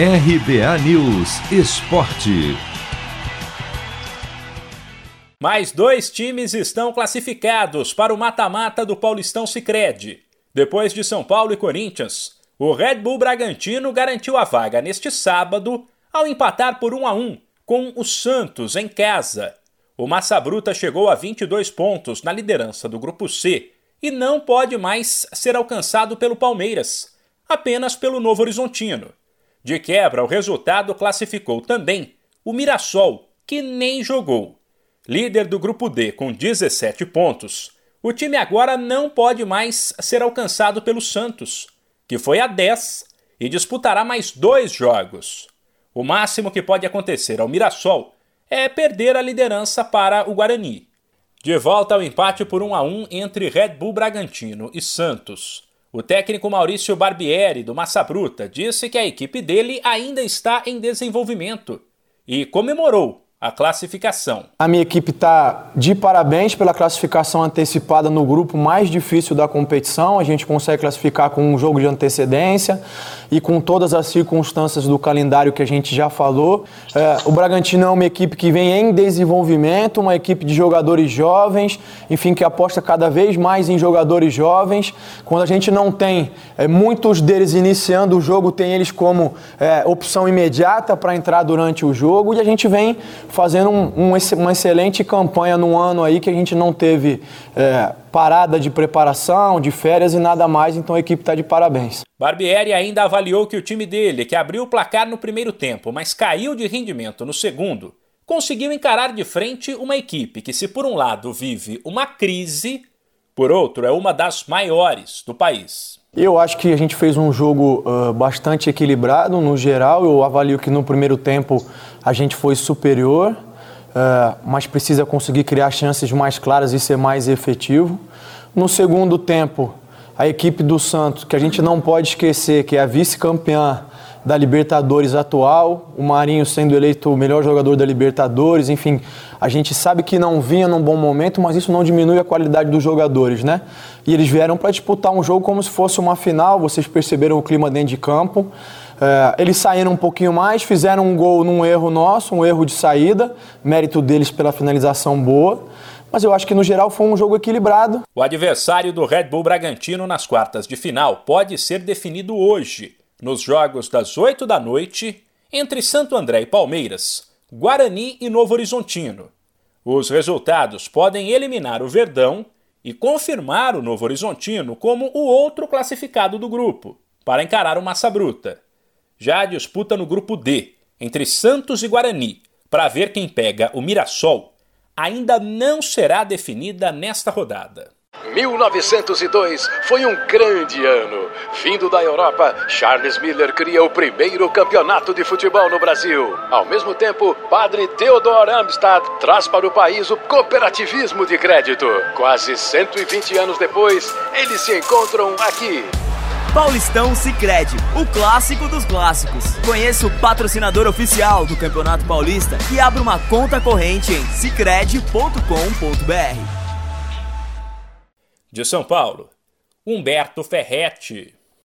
RBA News Esporte. Mais dois times estão classificados para o mata-mata do Paulistão Sicredi. Depois de São Paulo e Corinthians, o Red Bull Bragantino garantiu a vaga neste sábado ao empatar por 1 a 1 com o Santos em casa. O Massa Bruta chegou a 22 pontos na liderança do grupo C e não pode mais ser alcançado pelo Palmeiras, apenas pelo Novo Horizontino. De quebra, o resultado classificou também o Mirassol, que nem jogou. Líder do grupo D com 17 pontos, o time agora não pode mais ser alcançado pelo Santos, que foi a 10 e disputará mais dois jogos. O máximo que pode acontecer ao Mirassol é perder a liderança para o Guarani. De volta ao empate por 1 a 1 entre Red Bull Bragantino e Santos. O técnico Maurício Barbieri, do Massa Bruta, disse que a equipe dele ainda está em desenvolvimento e comemorou a classificação. A minha equipe está de parabéns pela classificação antecipada no grupo mais difícil da competição. A gente consegue classificar com um jogo de antecedência e com todas as circunstâncias do calendário que a gente já falou. É, o Bragantino é uma equipe que vem em desenvolvimento, uma equipe de jogadores jovens, enfim, que aposta cada vez mais em jogadores jovens. Quando a gente não tem é, muitos deles iniciando o jogo, tem eles como é, opção imediata para entrar durante o jogo e a gente vem fazendo um, um, uma excelente campanha no ano aí que a gente não teve é, parada de preparação, de férias e nada mais, então a equipe está de parabéns. Barbieri ainda avaliou que o time dele, que abriu o placar no primeiro tempo, mas caiu de rendimento no segundo, conseguiu encarar de frente uma equipe que, se por um lado vive uma crise, por outro é uma das maiores do país. Eu acho que a gente fez um jogo uh, bastante equilibrado no geral. Eu avalio que no primeiro tempo a gente foi superior, uh, mas precisa conseguir criar chances mais claras e ser mais efetivo. No segundo tempo, a equipe do Santos, que a gente não pode esquecer, que é a vice-campeã da Libertadores atual, o Marinho sendo eleito o melhor jogador da Libertadores, enfim, a gente sabe que não vinha num bom momento, mas isso não diminui a qualidade dos jogadores, né? E eles vieram para disputar um jogo como se fosse uma final, vocês perceberam o clima dentro de campo. É, eles saíram um pouquinho mais, fizeram um gol num erro nosso, um erro de saída, mérito deles pela finalização boa. Mas eu acho que no geral foi um jogo equilibrado. O adversário do Red Bull Bragantino nas quartas de final pode ser definido hoje, nos jogos das 8 da noite, entre Santo André e Palmeiras, Guarani e Novo Horizontino. Os resultados podem eliminar o Verdão e confirmar o Novo Horizontino como o outro classificado do grupo, para encarar o Massa Bruta. Já a disputa no grupo D, entre Santos e Guarani, para ver quem pega o Mirassol, ainda não será definida nesta rodada. 1902 foi um grande ano. Vindo da Europa, Charles Miller cria o primeiro campeonato de futebol no Brasil. Ao mesmo tempo, padre Theodor Amstad traz para o país o cooperativismo de crédito. Quase 120 anos depois, eles se encontram aqui. Paulistão Sicredi, o clássico dos clássicos. Conheça o patrocinador oficial do Campeonato Paulista e abra uma conta corrente em sicredi.com.br. De São Paulo, Humberto Ferretti.